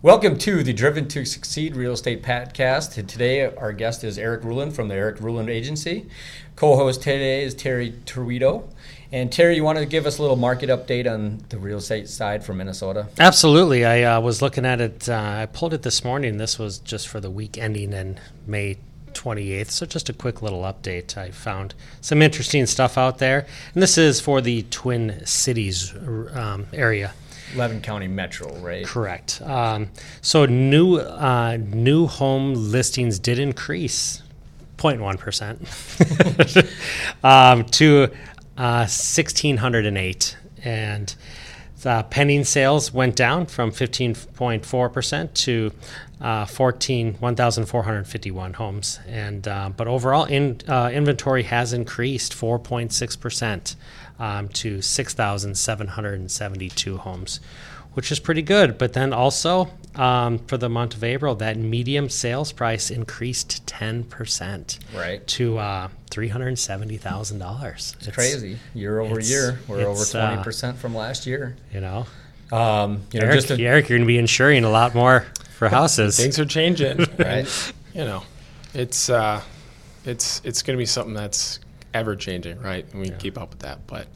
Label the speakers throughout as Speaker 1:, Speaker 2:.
Speaker 1: Welcome to the Driven to Succeed Real Estate Podcast. Today, our guest is Erik Ruhland from the Erik Ruhland Agency. Co host today is Terry Teruito. And Terry, you want to give us a little market update on the real estate side for Minnesota?
Speaker 2: Absolutely. I uh, was looking at it, uh, I pulled it this morning. This was just for the week ending in May 28th. So, just a quick little update. I found some interesting stuff out there. And this is for the Twin Cities um, area.
Speaker 1: 11 County Metro, right?
Speaker 2: Correct. Um, so new uh, new home listings did increase 0.1 percent um, to uh, 1,608, and the pending sales went down from 15.4 percent to uh, 14 1,451 homes, and uh, but overall in, uh, inventory has increased 4.6 percent um, to 6,772 homes, which is pretty good. But then also um, for the month of April, that medium sales price increased 10%
Speaker 1: right.
Speaker 2: to uh, $370,000.
Speaker 1: It's, it's, crazy. Year over year, we're over 20% uh, from last year.
Speaker 2: You know?
Speaker 1: Um, you
Speaker 2: know, Erik, just a, Erik, you're going to be insuring a lot more for houses.
Speaker 3: Things are changing, right? you know, it's uh, it's it's going to be something that's ever changing, right? And we yeah. keep up with that. But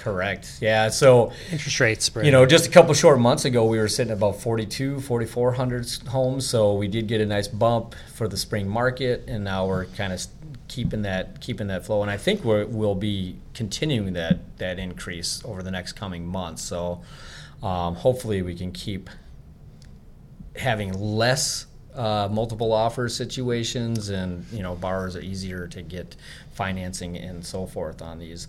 Speaker 1: correct, yeah. So
Speaker 2: interest rates,
Speaker 1: you know, just a couple short months ago, we were sitting at about 42, 4,400 homes. So we did get a nice bump for the spring market, and now we're kind of keeping that keeping that flow. And I think we will be continuing that that increase over the next coming months. So um, hopefully, we can keep having less uh, multiple offer situations, and you know borrowers are easier to get financing and so forth on these.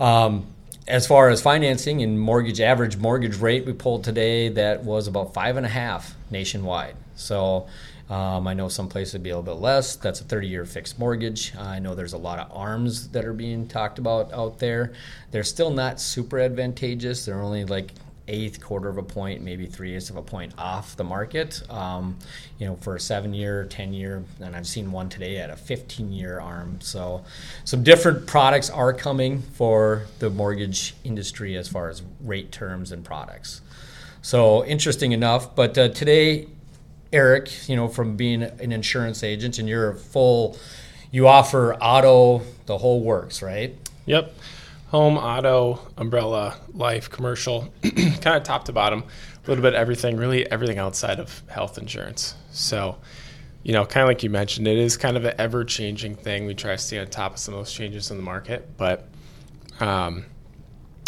Speaker 1: Um, as far as financing and mortgage average mortgage rate we pulled today, that was about five and a half nationwide. So um, I know some places would be a little bit less. That's a 30 year fixed mortgage. I know there's a lot of ARMs that are being talked about out there. They're still not super advantageous. They're only like eighth, quarter of a point, maybe three eighths of a point off the market. Um, you know, for a seven year, 10 year, and I've seen one today at a 15 year arm. So, some different products are coming for the mortgage industry as far as rate terms and products. So, interesting enough. But uh, today, Erik, you know, from being an insurance agent and you're a full, you offer auto, the whole works, right?
Speaker 3: Yep home, auto, umbrella, life, commercial, kind of top to bottom, a little bit everything, really everything outside of health insurance. So, you know, kind of like you mentioned, it is kind of an ever changing thing. We try to stay on top of some of those changes in the market, but, um,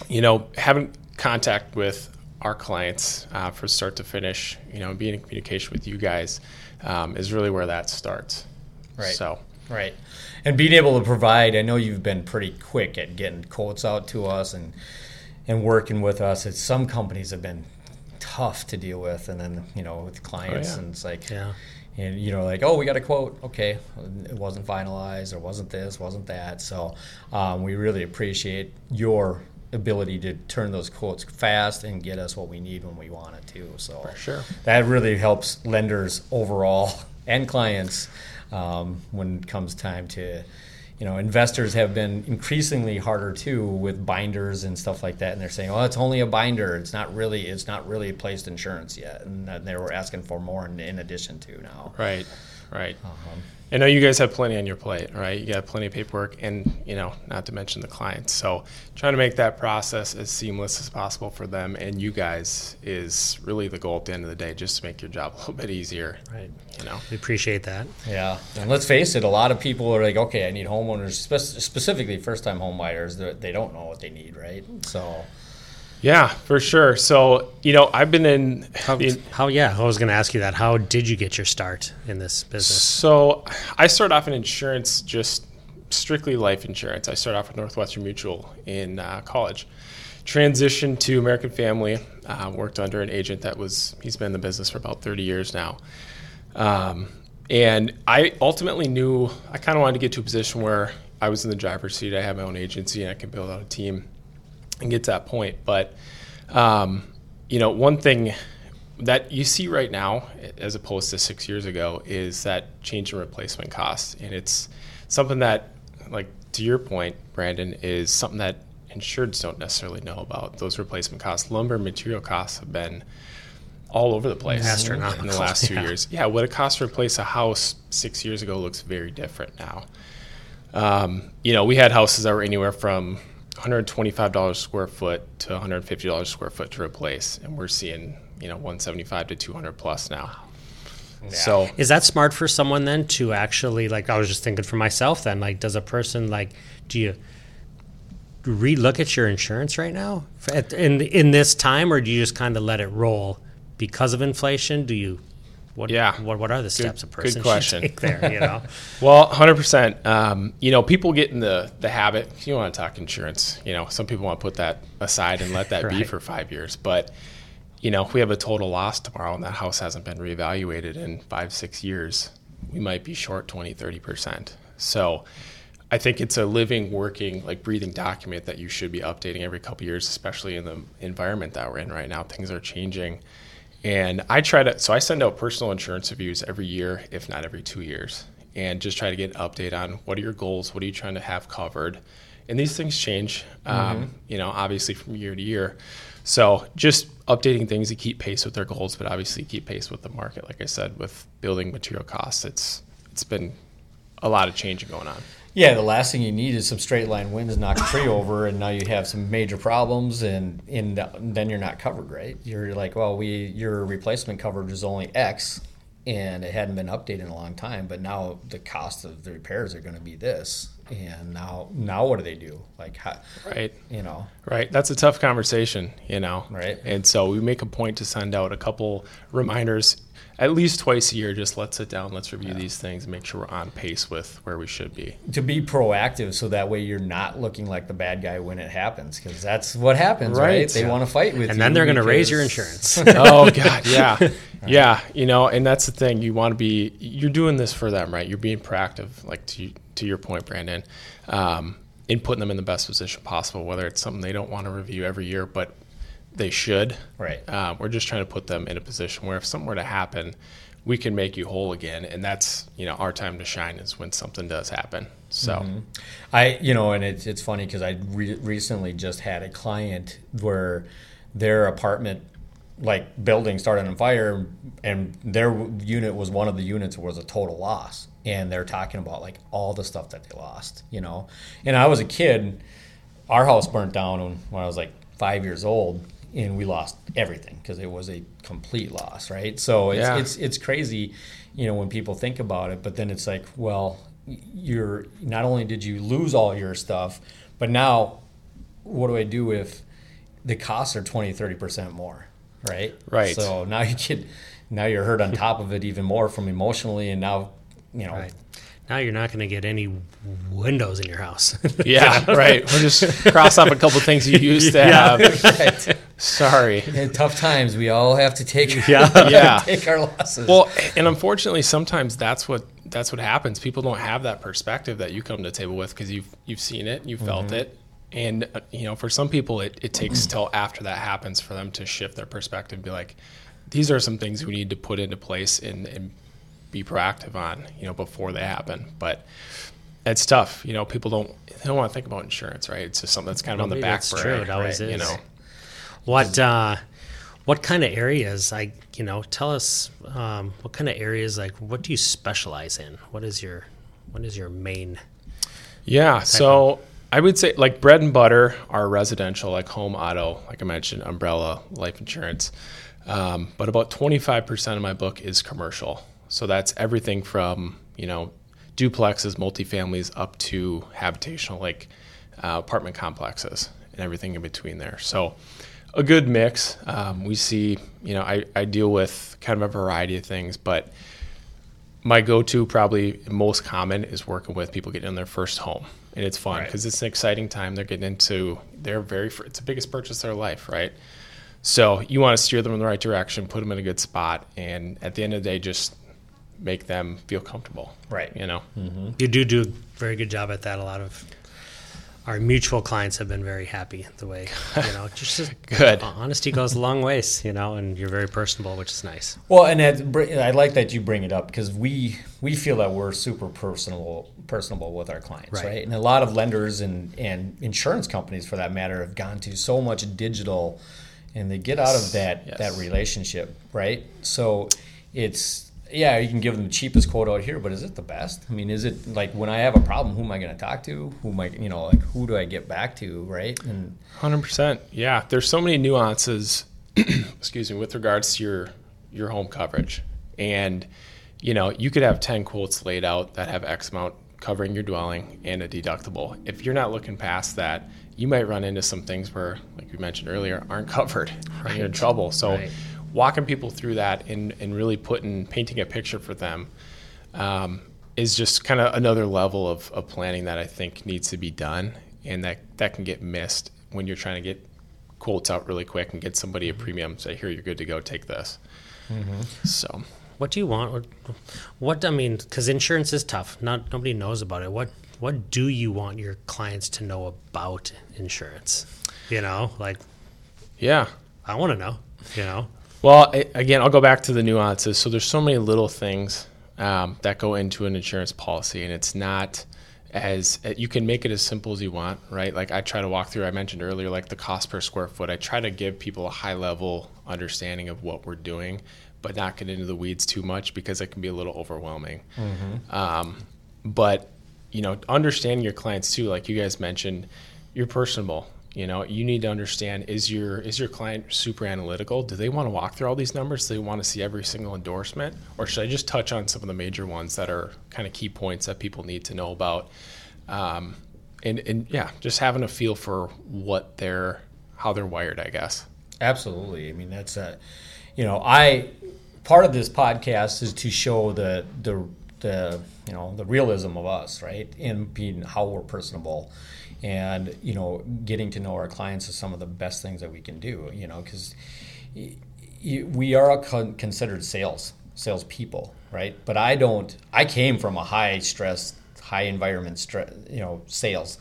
Speaker 3: you know, having contact with our clients uh, from start to finish, you know, being in communication with you guys um, is really where that starts.
Speaker 1: Right. So, right and being able to provide. I know you've been pretty quick at getting quotes out to us and and working with us. It's some companies have been tough to deal with, and then you know with clients, oh, yeah. and it's like.
Speaker 2: Yeah.
Speaker 1: And you know, like, oh, we got a quote. Okay, it wasn't finalized, or wasn't this, wasn't that. So, um, we really appreciate your ability to turn those quotes fast and get us what we need when we want it to. So,
Speaker 3: For sure,
Speaker 1: that really helps lenders overall and clients um, when it comes time to you know investors have been increasingly harder too with binders and stuff like that. And they're saying oh it's only a binder. It's not really it's not really placed insurance yet. And they were asking for more in, in addition to now.
Speaker 3: Right right. Um, I know you guys have plenty on your plate, right? You got plenty of paperwork, and you know, not to mention the clients. So, trying to make that process as seamless as possible for them and you guys is really the goal at the end of the day, just to make your job a little bit easier.
Speaker 2: Right. You know, we appreciate that.
Speaker 1: Yeah, and let's face it, a lot of people are like, okay, I need homeowners, specifically first-time homebuyers. They don't know what they need, right? So.
Speaker 3: Yeah, for sure. So, you know, I've been in
Speaker 2: how,
Speaker 3: the,
Speaker 2: how yeah, I was going to ask you that. How did you get your start in this business?
Speaker 3: So, I started off in insurance, just strictly life insurance. I started off with Northwestern Mutual in uh, college. Transitioned to American Family, uh, worked under an agent that was, he's been in the business for about 30 years now. Um, and I ultimately knew I kind of wanted to get to a position where I was in the driver's seat. I had my own agency and I could build out a team and get to that point. But um, you know, one thing that you see right now, as opposed to six years ago, is that change in replacement costs, and it's something that, like to your point, Brandon, is something that insureds don't necessarily know about. Those replacement costs, lumber and material costs have been all over the place
Speaker 2: Astronomical,
Speaker 3: in the last two
Speaker 2: yeah.
Speaker 3: years. Yeah, what it cost to replace a house six years ago looks very different now. Um, you know, we had houses that were anywhere from $125 square foot to $150 square foot to replace, and we're seeing you know 175 to 200 plus now. So
Speaker 2: Is that smart for someone then to actually like? I was just thinking for myself then. Like, does a person like? Do you relook at your insurance right now in in this time, or do you just kind of let it roll because of inflation? Do you? What,
Speaker 3: Yeah.
Speaker 2: What What are the steps a
Speaker 3: good
Speaker 2: person
Speaker 3: question.
Speaker 2: should take there? You know.
Speaker 3: Well, hundred percent. Um, you know, people get in the the habit. You want to talk insurance. You know, some people want to put that aside and let that be for five years. But you know, if we have a total loss tomorrow and that house hasn't been reevaluated in five, six years, we might be short 20, 30 percent. So. I think it's a living, working, like breathing document that you should be updating every couple years, especially in the environment that we're in right now. Things are changing. And I try to, so I send out personal insurance reviews every year, if not every two years, and just try to get an update on what are your goals, what are you trying to have covered. And these things change, um, you know, obviously from year to year. So just updating things to keep pace with their goals, but obviously keep pace with the market. Like I said, with building material costs, it's it's been a lot of changing going on.
Speaker 1: Yeah, the last thing you need is some straight line winds knock a tree over, and now you have some major problems, and, and then you're not covered, right? You're like, well, we your replacement coverage is only X, and it hadn't been updated in a long time, but now the cost of the repairs are going to be this, and now now what do they do? Like, how,
Speaker 3: Right.
Speaker 1: you know,
Speaker 3: Right. That's a tough conversation, you know.
Speaker 1: Right.
Speaker 3: And so we make a point to send out a couple reminders at least twice a year. Just let's sit down, let's review these things, and make sure we're on pace with where we should be.
Speaker 1: to be proactive, so that way you're not looking like the bad guy when it happens, because that's what happens, right?
Speaker 3: Right.
Speaker 1: They want to fight with you,
Speaker 2: And then they're going to raise your insurance.
Speaker 3: oh God, yeah, yeah. You know, and that's the thing. You want to be. You're doing this for them, right? You're being proactive, like to to your point, Brandon, um, in putting them in the best position possible. Whether it's something they don't want to review every year, but they should.
Speaker 1: Right.
Speaker 3: Um, we're just trying to put them in a position where if something were to happen, we can make you whole again, and that's you know our time to shine is when something does happen. So.
Speaker 1: I, you know, and it's it's funny because I re- recently just had a client where their apartment, like building, started on fire, and their unit was one of the units was a total loss, and they're talking about like all the stuff that they lost, you know. And I was a kid, our house burnt down when, when I was like five years old, and we lost everything because it was a complete loss, right? So it's
Speaker 3: Yeah.
Speaker 1: it's it's crazy, you know, when people think about it. But then it's like, well, you're not only did you lose all your stuff, but now what do I do if the costs are 20, 30 percent more, right?
Speaker 3: Right.
Speaker 1: So now you get now you're hurt on top of it even more from emotionally, and now you know.
Speaker 2: Right. Now you're not going to get any windows in your house.
Speaker 3: Yeah, right. We're just cross off a couple things you used to have.
Speaker 1: Right.
Speaker 3: Sorry.
Speaker 1: In tough times, we all have to take
Speaker 2: Yeah.
Speaker 3: Yeah.
Speaker 1: take our losses.
Speaker 3: Well, and unfortunately, sometimes that's what that's what happens. People don't have that perspective that you come to the table with because you've you've seen it, you felt it, and uh, you know, for some people, it, it takes till after that happens for them to shift their perspective, and be like, these are some things we need to put into place and, and be proactive on, you know, before they happen. But it's tough, you know. People don't they don't want to think about insurance, right? It's just something that's kind of on the back burner,
Speaker 2: true. It always
Speaker 3: right? You know,
Speaker 2: What uh, what kind of areas? Like you know, tell us um, what kind of areas. Like, what do you specialize in? What is your what is your main?
Speaker 3: Yeah. So I would say like bread and butter are residential, like home auto, like I mentioned, umbrella, life insurance. Um, but about 25% of my book is commercial. So that's everything from, you know, duplexes, multifamilies up to habitational, like uh, apartment complexes and everything in between there. So a good mix. Um, we see, you know, I, I deal with kind of a variety of things, but my go-to probably most common is working with people getting in their first home and it's fun
Speaker 1: Right.
Speaker 3: because it's an exciting time they're getting into their very it's the biggest purchase of their life right so you want to steer them in the right direction put them in a good spot and at the end of the day just make them feel comfortable
Speaker 1: Right.
Speaker 3: you know mm-hmm.
Speaker 2: You do do a very good job at that. A lot of our mutual clients have been very happy the way you know. Just, just
Speaker 3: Good.
Speaker 2: honesty goes a long ways, you know, and you're very personable, which is nice.
Speaker 1: Well, and that, I like that you bring it up because we we feel that we're super personable personable with our clients,
Speaker 2: Right.
Speaker 1: right? And a lot of lenders and and insurance companies, for that matter, have gone to so much digital and they get out of that
Speaker 3: Yes.
Speaker 1: that relationship, right? So it's yeah, you can give them the cheapest quote out here, but is it the best? I mean, is it like when I have a problem, who am I going to talk to? Who am I, you know, like who do I get back to, right? And
Speaker 3: Hundred percent. Yeah, there's so many nuances. excuse me, with regards to your your home coverage, and you know you could have ten quotes laid out that have X amount covering your dwelling and a deductible. If you're not looking past that, you might run into some things where, like we mentioned earlier, aren't covered. and You're in trouble. So,
Speaker 2: Right.
Speaker 3: Walking people through that and and really putting painting a picture for them. Um, is just kind of another level of, of planning that I think needs to be done, and that that can get missed when you're trying to get quotes out really quick and get somebody a premium. Say, here, you're good to go. Take this. So,
Speaker 2: What do you want? What, what I mean, because insurance is tough. Not nobody knows about it. What what do you want your clients to know about insurance? You know, like
Speaker 3: yeah.
Speaker 2: I want to know. You know,
Speaker 3: Well, I, again, I'll go back to the nuances. So there's so many little things um, that go into an insurance policy, and it's not as uh, you can make it as simple as you want, right? Like I try to walk through. I mentioned earlier, like the cost per square foot. I try to give people a high level understanding of what we're doing, but not get into the weeds too much because it can be a little overwhelming. Um, but you know, understanding your clients too, like you guys mentioned, you're personable. You know, you need to understand is your is your client super analytical? Do they want to walk through all these numbers? Do they want to see every single endorsement, or should I just touch on some of the major ones that are kind of key points that people need to know about? Um, and and yeah, just having a feel for what they're how they're wired, I guess.
Speaker 1: Absolutely. I mean, that's a, you know, I part of this podcast is to show the the the you know the realism of us, right, in being how we're personable, and you know, getting to know our clients is some of the best things that we can do. You know, because we are con- considered sales sales people right? But I don't. I came from a high stress, high environment, stre- you know, sales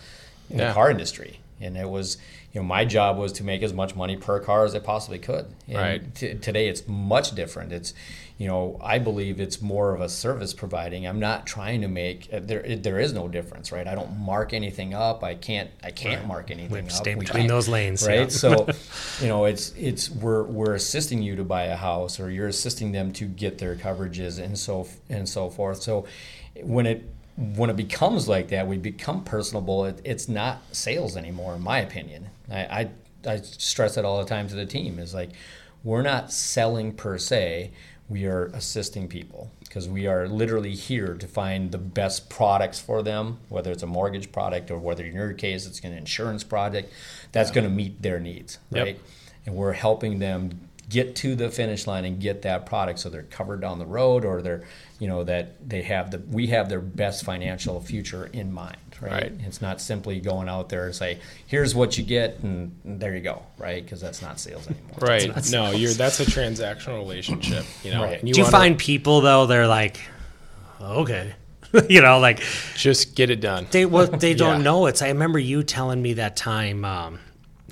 Speaker 1: in
Speaker 3: Yeah.
Speaker 1: the car industry, and it was, you know, my job was to make as much money per car as I possibly could. And
Speaker 3: Right.
Speaker 1: t- today, it's much different. It's, you know, I believe it's more of a service providing. I'm not trying to make uh, there. it- There is no difference, right? I don't mark anything up. I can't. I can't mark anything
Speaker 2: We
Speaker 1: up.
Speaker 2: stay
Speaker 1: We
Speaker 2: between those lanes,
Speaker 1: right?
Speaker 2: yeah.
Speaker 1: So, you know, it's it's we're we're assisting you to buy a house, or you're assisting them to get their coverages, and so and so forth. So, when it when it becomes like that, we become personable. It, it's not sales anymore, in my opinion. I, I I stress it all the time to the team. Is like we're not selling per se. We are assisting people because we are literally here to find the best products for them, whether it's a mortgage product or whether in your case it's an insurance product that's going to meet their needs,
Speaker 3: Yep.
Speaker 1: right? And we're helping them get to the finish line and get that product so they're covered down the road or they're, you know, that they have the we have their best financial future in mind, right?
Speaker 3: Right.
Speaker 1: It's not simply going out there and say, "Here's what you get," and there you go, right? Because that's not sales anymore.
Speaker 3: Right. No, you're that's a transactional relationship. You know,
Speaker 1: Right.
Speaker 3: and
Speaker 2: do you
Speaker 3: wanna
Speaker 2: find people though? They're like, okay, you know, like
Speaker 3: just get it done.
Speaker 2: they what they don't
Speaker 3: Yeah.
Speaker 2: know. It's I remember you telling me that time, um,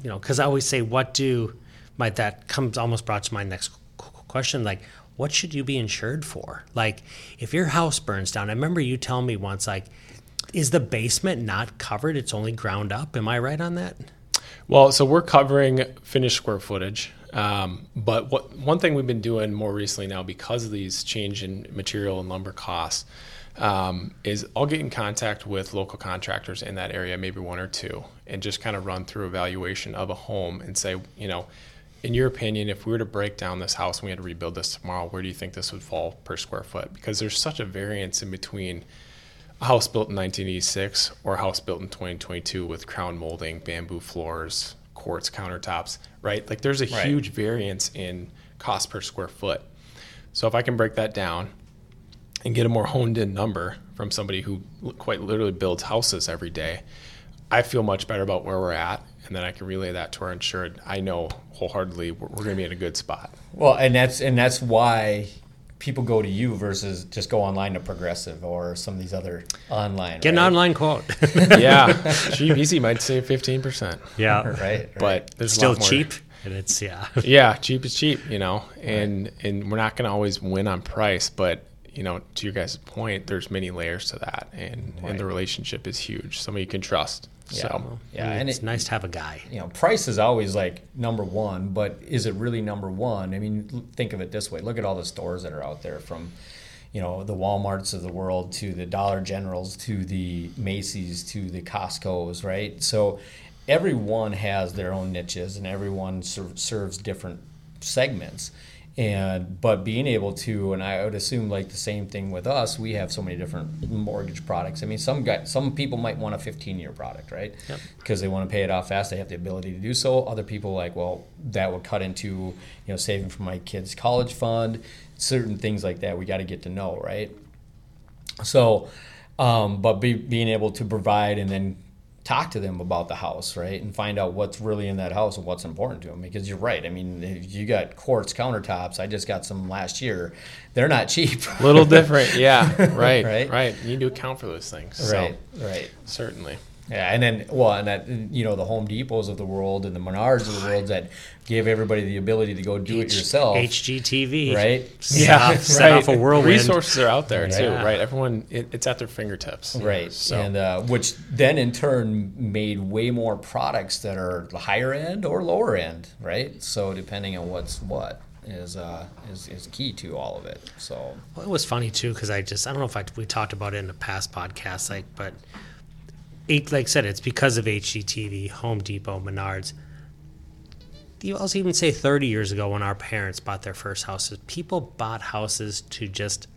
Speaker 2: you know, because I always say, what do my that comes almost brought to my next question, like. What should you be insured for? Like, if your house burns down, I remember you telling me once, like, is the basement not covered? It's only ground up. Am I right on that?
Speaker 3: Well, so we're covering finished square footage. Um, but what one thing we've been doing more recently now because of these change in material and lumber costs um, is I'll get in contact with local contractors in that area, maybe one or two, and just kind of run through evaluation of a home and say, you know, in your opinion, if we were to break down this house and we had to rebuild this tomorrow, where do you think this would fall per square foot? Because there's such a variance in between a house built in 1986 or a house built in 2022 with crown molding, bamboo floors, quartz countertops, right? Like there's a
Speaker 1: Right.
Speaker 3: huge variance in cost per square foot. So if I can break that down and get a more honed in number from somebody who quite literally builds houses every day, I feel much better about where we're at. And then I can relay that to our insured. I know wholeheartedly we're, we're going to be in a good spot.
Speaker 1: Well, and that's and that's why people go to you versus just go online to Progressive or some of these other online.
Speaker 2: Get an online quote.
Speaker 3: yeah, cheap easy might save 15%,
Speaker 2: yeah.
Speaker 1: right? right.
Speaker 3: but there's a
Speaker 2: Still
Speaker 3: lot more-
Speaker 2: cheap. And it's, yeah.
Speaker 3: yeah, cheap is cheap, you know, and and we're not going to always win on price, but you know, to your guys' point, there's many layers to that, and and the relationship is huge. Somebody you can trust. So
Speaker 1: yeah,
Speaker 2: and
Speaker 1: and
Speaker 2: it's
Speaker 1: it,
Speaker 2: nice to have a guy.
Speaker 1: you know, price is always like number one, but is it really number one? I mean, think of it this way: look at all the stores that are out there, from you know the WalMarts of the world to the Dollar Generals to the Macy's to the Costco's, right? So everyone has their own niches, and everyone ser- serves different segments. And but being able to, and I would assume like the same thing with us, we have so many different mortgage products. I mean, some guy, some people might want a 15 year product, right?
Speaker 2: Yep.
Speaker 1: Because they want to pay it off fast, they have the ability to do so. Other people like, well, that would cut into you know saving for my kid's college fund, certain things like that. We got to get to know, right? So, um, but be, being able to provide and then talk to them about the house, right, and find out what's really in that house and what's important to them. Because you're right. I mean, if you got quartz countertops. I just got some last year. They're not cheap.
Speaker 3: a little different. Yeah, right,
Speaker 1: Right?
Speaker 3: right, You need to account for those things. So,
Speaker 1: right. Right.
Speaker 3: certainly.
Speaker 1: Yeah, and then well, and that you know the Home Depots of the world and the Menards of the world that gave everybody the ability to go do it yourself,
Speaker 2: HGTV.
Speaker 1: right?
Speaker 2: Set off, set off a whirlwind.
Speaker 3: Resources are out there too, right? Everyone, it, it's at their fingertips.
Speaker 1: Right,
Speaker 3: So
Speaker 1: and uh, which then in turn made way more products that are higher end or lower end, right? So depending on what's what is uh, is is key to all of it. So
Speaker 2: Well, it was funny too because I just I don't know if I, we talked about it in a past podcast, like, but it, like I said, it's because of HGTV, Home Depot, Menards. You also even say 30 years ago when our parents bought their first houses, people bought houses to just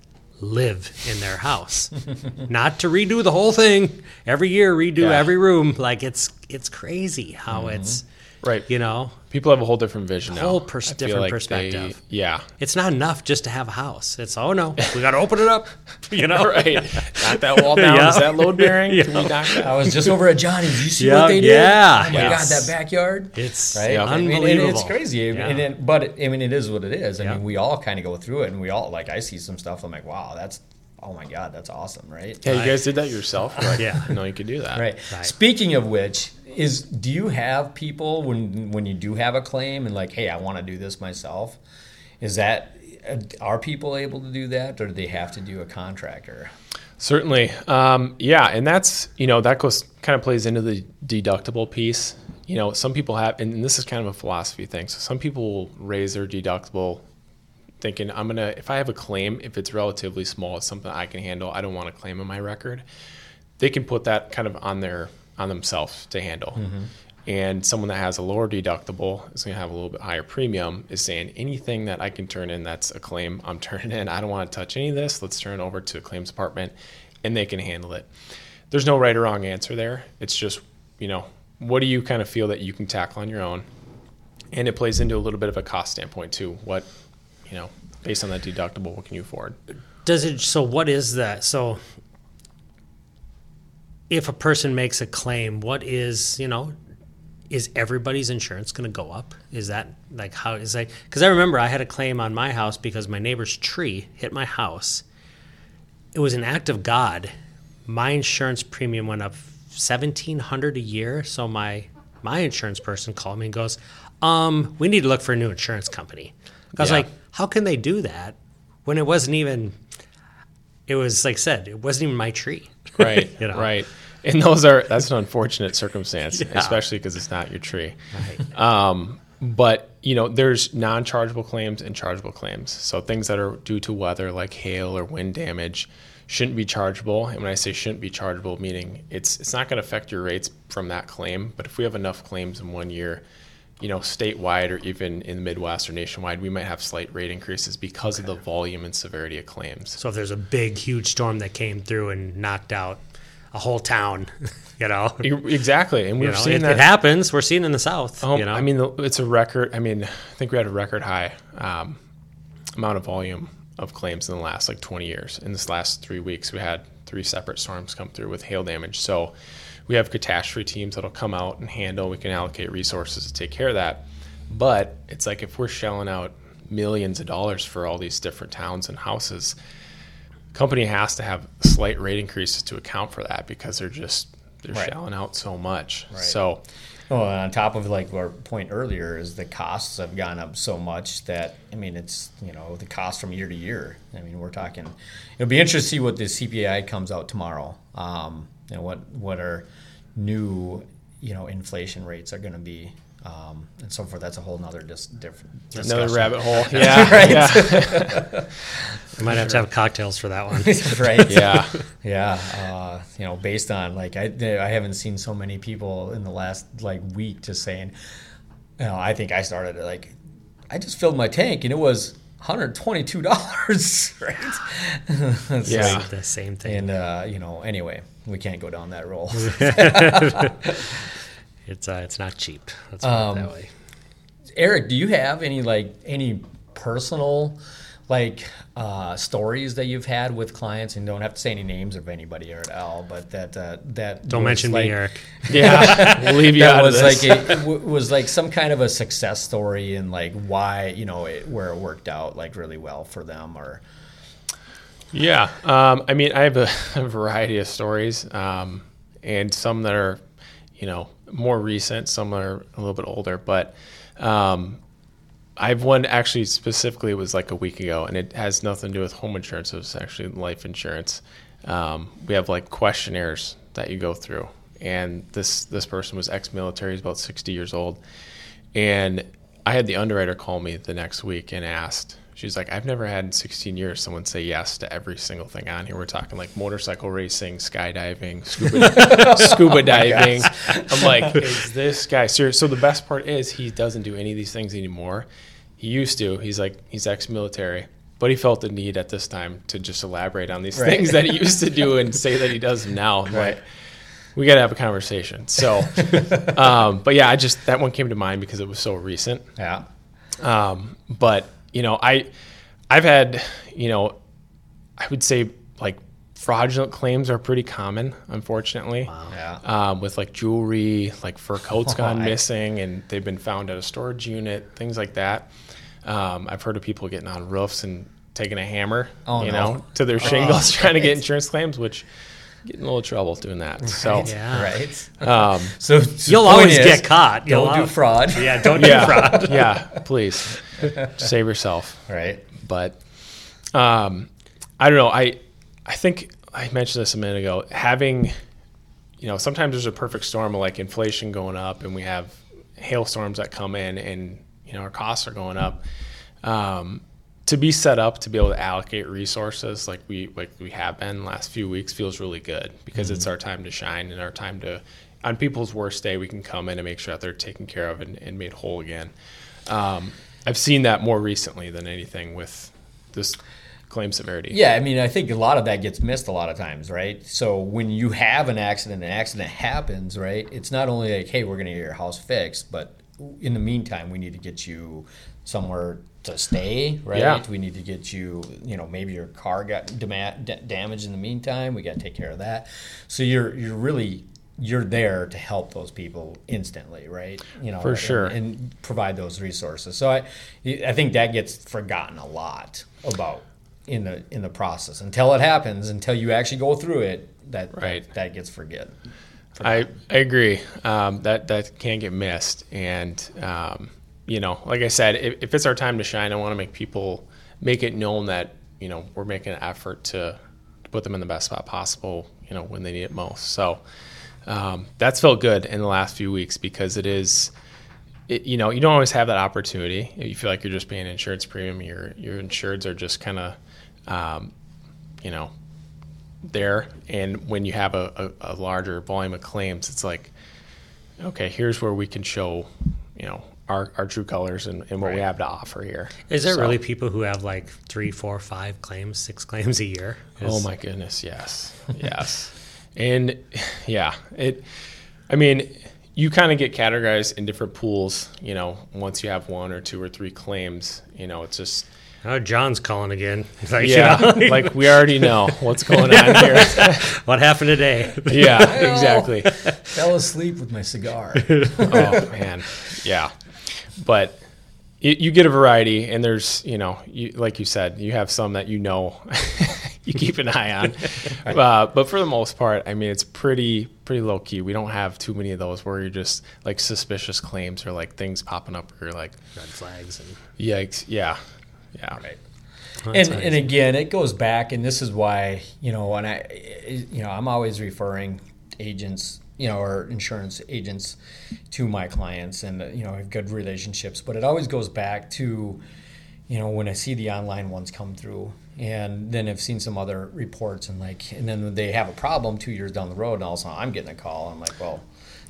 Speaker 2: live in their house, not to redo the whole thing every year, redo
Speaker 3: Yeah.
Speaker 2: every room. Like it's it's crazy how mm-hmm. it's
Speaker 3: right,
Speaker 2: you know
Speaker 3: people have a whole different vision now.
Speaker 2: Whole pers- different
Speaker 3: like
Speaker 2: perspective.
Speaker 3: They, yeah,
Speaker 2: it's not enough just to have a house. It's oh no, we got to open it up. You know,
Speaker 3: right. Knock that wall down.
Speaker 2: Yeah.
Speaker 3: Is that load bearing?
Speaker 2: Yeah.
Speaker 3: Can we knock that?
Speaker 1: I was just over at Johnny's. You see
Speaker 2: Yeah,
Speaker 1: what they did?
Speaker 2: yeah.
Speaker 1: Oh my
Speaker 3: Yes.
Speaker 1: god, that backyard.
Speaker 2: It's
Speaker 1: right?
Speaker 3: Yeah.
Speaker 1: I mean, and
Speaker 2: unbelievable.
Speaker 1: it's crazy.
Speaker 2: Yeah.
Speaker 1: And it, but I mean, it is what it is. I
Speaker 2: Yeah.
Speaker 1: mean, we all kind of go through it, and we all like. I see some stuff. I'm like, wow, that's oh my god, that's awesome, right?
Speaker 3: Yeah, you guys did that yourself. You're Like,
Speaker 2: Yeah.
Speaker 3: you know, you could do that.
Speaker 1: Right.
Speaker 2: Right.
Speaker 1: Speaking of which, is do you have people when when you do have a claim and like, hey, I want to do this myself? Is that are people able to do that, or do they have to do a contractor?
Speaker 3: Certainly. Um, yeah, and that's you know that goes kind of plays into the deductible piece. You know, some people have, and this is kind of a philosophy thing. So some people will raise their deductible, thinking I'm gonna if I have a claim, if it's relatively small, it's something I can handle. I don't want to claim on my record. They can put that kind of on their on themselves to handle. Mm-hmm. And someone that has a lower deductible is going to have a little bit higher premium. Is saying anything that I can turn in that's a claim, I'm turning in. I don't want to touch any of this. Let's turn it over to a claims department, and they can handle it. There's no right or wrong answer there. It's just you know what do you kind of feel that you can tackle on your own, and it plays into a little bit of a cost standpoint too. What you know based on that deductible, what can you afford?
Speaker 2: Does it? So what is that? So if a person makes a claim, what is you know? Is everybody's insurance going to go up? Is that like how is that? Because I remember I had a claim on my house because my neighbor's tree hit my house. It was an act of God. My insurance premium went up seventeen hundred a year. So my my insurance person called me and goes, um, "We need to look for a new insurance company." I was
Speaker 3: Yeah.
Speaker 2: like, "How can they do that when it wasn't even?" It was like I said, it wasn't even my tree.
Speaker 3: Right,
Speaker 2: You know?
Speaker 3: right. And those are that's an unfortunate circumstance,
Speaker 2: Yeah.
Speaker 3: especially because it's not your tree.
Speaker 2: Right.
Speaker 3: Um, but you know, there's non-chargeable claims and chargeable claims. So things that are due to weather, like hail or wind damage, shouldn't be chargeable. And when I say shouldn't be chargeable, meaning it's it's not going to affect your rates from that claim. But if we have enough claims in one year, you know, statewide or even in the Midwest or nationwide, we might have slight rate increases because of the volume and severity of claims.
Speaker 2: So if there's a big, huge storm that came through and knocked out a whole town, you know,
Speaker 3: Exactly, and we've
Speaker 2: know,
Speaker 3: seen
Speaker 2: it,
Speaker 3: that
Speaker 2: it happens. We're seeing in the South.
Speaker 3: Um,
Speaker 2: you know,
Speaker 3: I mean, it's a record. I mean, I think we had a record high um, amount of volume of claims in the last like 20 years. In this last three weeks, we had three separate storms come through with hail damage. So we have catastrophe teams that'll come out and handle. We can allocate resources to take care of that. But it's like if we're shelling out millions of dollars for all these different towns and houses, company has to have slight rate increases to account for that because they're just they're
Speaker 1: Right.
Speaker 3: shelling out so much.
Speaker 1: Right.
Speaker 3: So
Speaker 1: and on top of like our point earlier is the costs have gone up so much that I mean it's you know the cost from year to year. I mean we're talking. It'll be interesting to see what the CPI comes out tomorrow. Um, you know what what our new, you know, inflation rates are going to be. Um, and so forth. That's a whole nother dis- different
Speaker 3: Another rabbit hole. Yeah.
Speaker 1: Right.
Speaker 3: Yeah.
Speaker 2: We might have to have cocktails for that one.
Speaker 1: right.
Speaker 3: yeah.
Speaker 1: Yeah, uh, you know, based on like I, I haven't seen so many people in the last like week just saying, you know, I think I started it like I just filled my tank and it was hundred twenty two dollars, right? It's
Speaker 3: Yeah.
Speaker 1: like-
Speaker 2: the same thing.
Speaker 1: and uh, you know, anyway, we can't go down that road.
Speaker 2: It's uh, it's not cheap. Let's put
Speaker 1: Um,
Speaker 2: it that way.
Speaker 1: Erik, do you have any like any personal like uh, stories that you've had with clients and don't have to say any names of anybody or at all, but that uh, that
Speaker 2: Don't mention
Speaker 1: like,
Speaker 2: me, Erik.
Speaker 3: Yeah. We'll leave you
Speaker 1: that
Speaker 3: out
Speaker 1: was
Speaker 3: of this.
Speaker 1: like a, w- was like some kind of a success story and like why you know it, where it worked out like really well for them or
Speaker 3: Yeah, um, I mean, I have a, a variety of stories, um, and some that are, you know, more recent, some are a little bit older. But um, I have one actually specifically was like a week ago, and it has nothing to do with home insurance. It was actually life insurance. Um, we have like questionnaires that you go through, and this this person was ex-military, he's about sixty years old, and I had the underwriter call me the next week and asked, she's like, I've never had in 16 years someone say yes to every single thing on here. We're talking like motorcycle racing, skydiving, scuba, scuba diving. I'm like, is this guy serious? So the best part is he doesn't do any of these things anymore. He used to. He's like, he's ex military. But he felt the need at this time to just elaborate on these
Speaker 1: Right.
Speaker 3: things that he used to do and say that he does now. I'm
Speaker 1: Right.
Speaker 3: like, we got to have a conversation. So, um, but yeah, I just that one came to mind because it was so recent.
Speaker 1: yeah
Speaker 3: Um, but you know, I I've had you know, I would say like fraudulent claims are pretty common, unfortunately. Wow.
Speaker 1: yeah
Speaker 3: Um, with like jewelry, like fur coats gone
Speaker 1: I-
Speaker 3: missing, and they've been found at a storage unit, things like that. Um, I've heard of people getting on roofs and taking a hammer,
Speaker 1: Oh,
Speaker 3: you
Speaker 1: no.
Speaker 3: know, to their shingles, trying to get insurance claims, which get in a little trouble doing that. So,
Speaker 2: Yeah.
Speaker 1: right
Speaker 3: um,
Speaker 1: so, so
Speaker 2: You'll always
Speaker 1: is,
Speaker 2: get caught. You'll
Speaker 1: don't do fraud
Speaker 2: Yeah, don't do
Speaker 3: yeah,
Speaker 2: fraud.
Speaker 3: yeah, please save yourself.
Speaker 1: right
Speaker 3: but um, I don't know. I I think I mentioned this a minute ago. Having you know, sometimes there's a perfect storm of like inflation going up, and we have hailstorms that come in, and you know our costs are going up. Um, to be set up to be able to allocate resources like we like we have been the last few weeks feels really good because it's our time to shine and our time to on people's worst day we can come in and make sure that they're taken care of and, and made whole again. Um, I've seen that more recently than anything with this claim severity.
Speaker 1: Yeah, I mean, I think a lot of that gets missed a lot of times, right? So when you have an accident, an accident happens, right? It's not only like, hey, we're going to get your house fixed, but in the meantime, we need to get you somewhere to stay, right?
Speaker 3: Yeah.
Speaker 1: We need to get you, you know, maybe your car got dama- da- damaged in the meantime. We got to take care of that. So you're you're really you're there to help those people instantly, right? You know,
Speaker 3: For
Speaker 1: and-
Speaker 3: sure.
Speaker 1: and provide those resources. So I, I think that gets forgotten a lot about in the in the process until it happens, until you actually go through it. That
Speaker 3: Right.
Speaker 1: that, that gets forget.
Speaker 3: I, I agree. Um, that that can't get missed, and um, you know, like I said, if, if it's our time to shine, I want to make people make it known that you know we're making an effort to, to put them in the best spot possible. You know, when they need it most. So um, that's felt good in the last few weeks because it is. It, you know, you don't always have that opportunity. You feel like you're just paying insurance premium. Your your insureds are just kind of, um, you know, there. And when you have a, a, a larger volume of claims, it's like, okay, here's where we can show, you know, our, our true colors and, and what we have to offer here.
Speaker 2: Is there
Speaker 3: So-
Speaker 2: really people who have like three, four, five claims, six claims a year?
Speaker 3: Oh my goodness, yes, yes, and yeah, it. I mean, you kind of get categorized in different pools. You know, once you have one or two or three claims, you know, it's just
Speaker 2: Oh, John's calling again. Like, you
Speaker 3: yeah,
Speaker 2: know,
Speaker 3: like we already know what's going on here.
Speaker 2: what happened today?
Speaker 3: yeah, exactly.
Speaker 1: Fell asleep with my cigar.
Speaker 3: oh man, yeah. But it, you get a variety, and there's you know, you, like you said, you have some that you know you keep an eye on. uh, but for the most part, I mean, it's pretty pretty low key. We don't have too many of those where you're just like suspicious claims or like things popping up or like,
Speaker 2: Red flags. And,
Speaker 3: yikes, yeah, yeah,
Speaker 1: Right.
Speaker 2: Well,
Speaker 1: and
Speaker 2: nice.
Speaker 1: and again, it goes back, and this is why you know, when I, you know, I'm always referring agents you know, or insurance agents to my clients, and you know, have good relationships. But it always goes back to, you know, when I see the online ones come through, and then I've seen some other reports, and like, and then they have a problem two years down the road, and all of a sudden I'm getting a call. I'm like, well.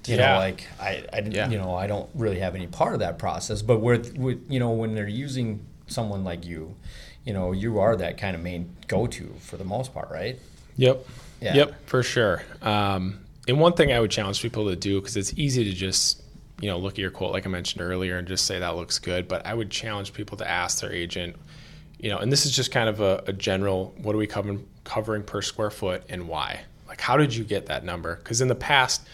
Speaker 1: You
Speaker 3: Yeah.
Speaker 1: know, like I, I didn't,
Speaker 3: Yeah.
Speaker 1: you know, I don't really have any part of that process. But with, with, you know, when they're using someone like you, you know, you are that kind of main go-to for the most part, right?
Speaker 3: Yep.
Speaker 1: Yeah.
Speaker 3: Yep, for sure. Um, and one thing I would challenge people to do because it's easy to just you know look at your quote like I mentioned earlier and just say that looks good, but I would challenge people to ask their agent, you know, and this is just kind of a, a general what are we covering covering per square foot and why? Like how did you get that number? Because in the past,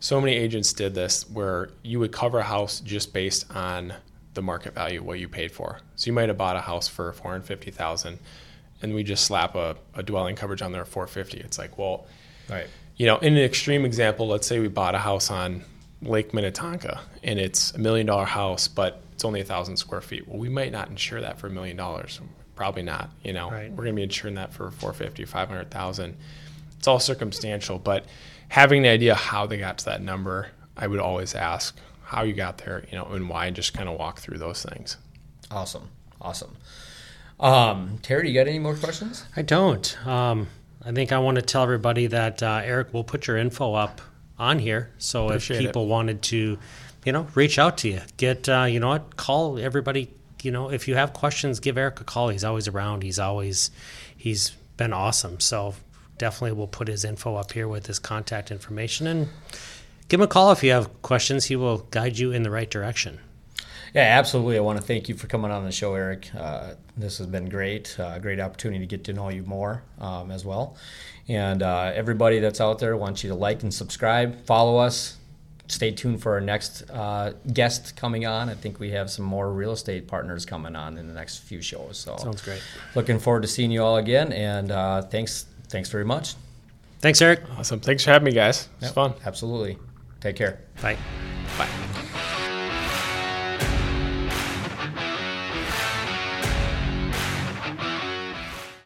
Speaker 3: so many agents did this where you would cover a house just based on the market value, what you paid for. So you might have bought a house for four hundred fifty thousand, and we just slap a, a dwelling coverage on there four fifty. It's like, well,
Speaker 1: Right.
Speaker 3: You know, in an extreme example, let's say we bought a house on Lake Minnetonka and it's a million dollar house, but it's only a thousand square feet. Well, we might not insure that for a million dollars. Probably not. You know,
Speaker 2: Right.
Speaker 3: we're going to be insuring that for 450, 500,000. It's all circumstantial, but having the idea how they got to that number, I would always ask how you got there, you know, and why, and just kind of walk through those things.
Speaker 1: Awesome. Awesome. Um, Terry, you got any more questions?
Speaker 2: I don't. Um, I think I want to tell everybody that uh, Erik will put your info up on here. So
Speaker 3: Appreciate
Speaker 2: if
Speaker 3: it.
Speaker 2: people wanted to, you know, reach out to you, get, uh, you know what, call everybody. You know, if you have questions, give Erik a call. He's always around. He's always, he's been awesome. So definitely we'll put his info up here with his contact information and give him a call if you have questions. He will guide you in the right direction.
Speaker 1: Yeah, absolutely. I want to thank you for coming on the show, Erik. Uh, this has been great. Uh, great opportunity to get to know you more um, as well. And uh, everybody that's out there, I want you to like and subscribe, follow us. Stay tuned for our next uh, guest coming on. I think we have some more real estate partners coming on in the next few shows. So
Speaker 2: Sounds great.
Speaker 1: looking forward to seeing you all again. And uh, thanks, thanks very much.
Speaker 2: Thanks, Erik.
Speaker 3: Awesome. Thanks for having me, guys. It's
Speaker 1: Yep,
Speaker 3: fun.
Speaker 1: Absolutely. Take care.
Speaker 2: Bye.
Speaker 3: Bye.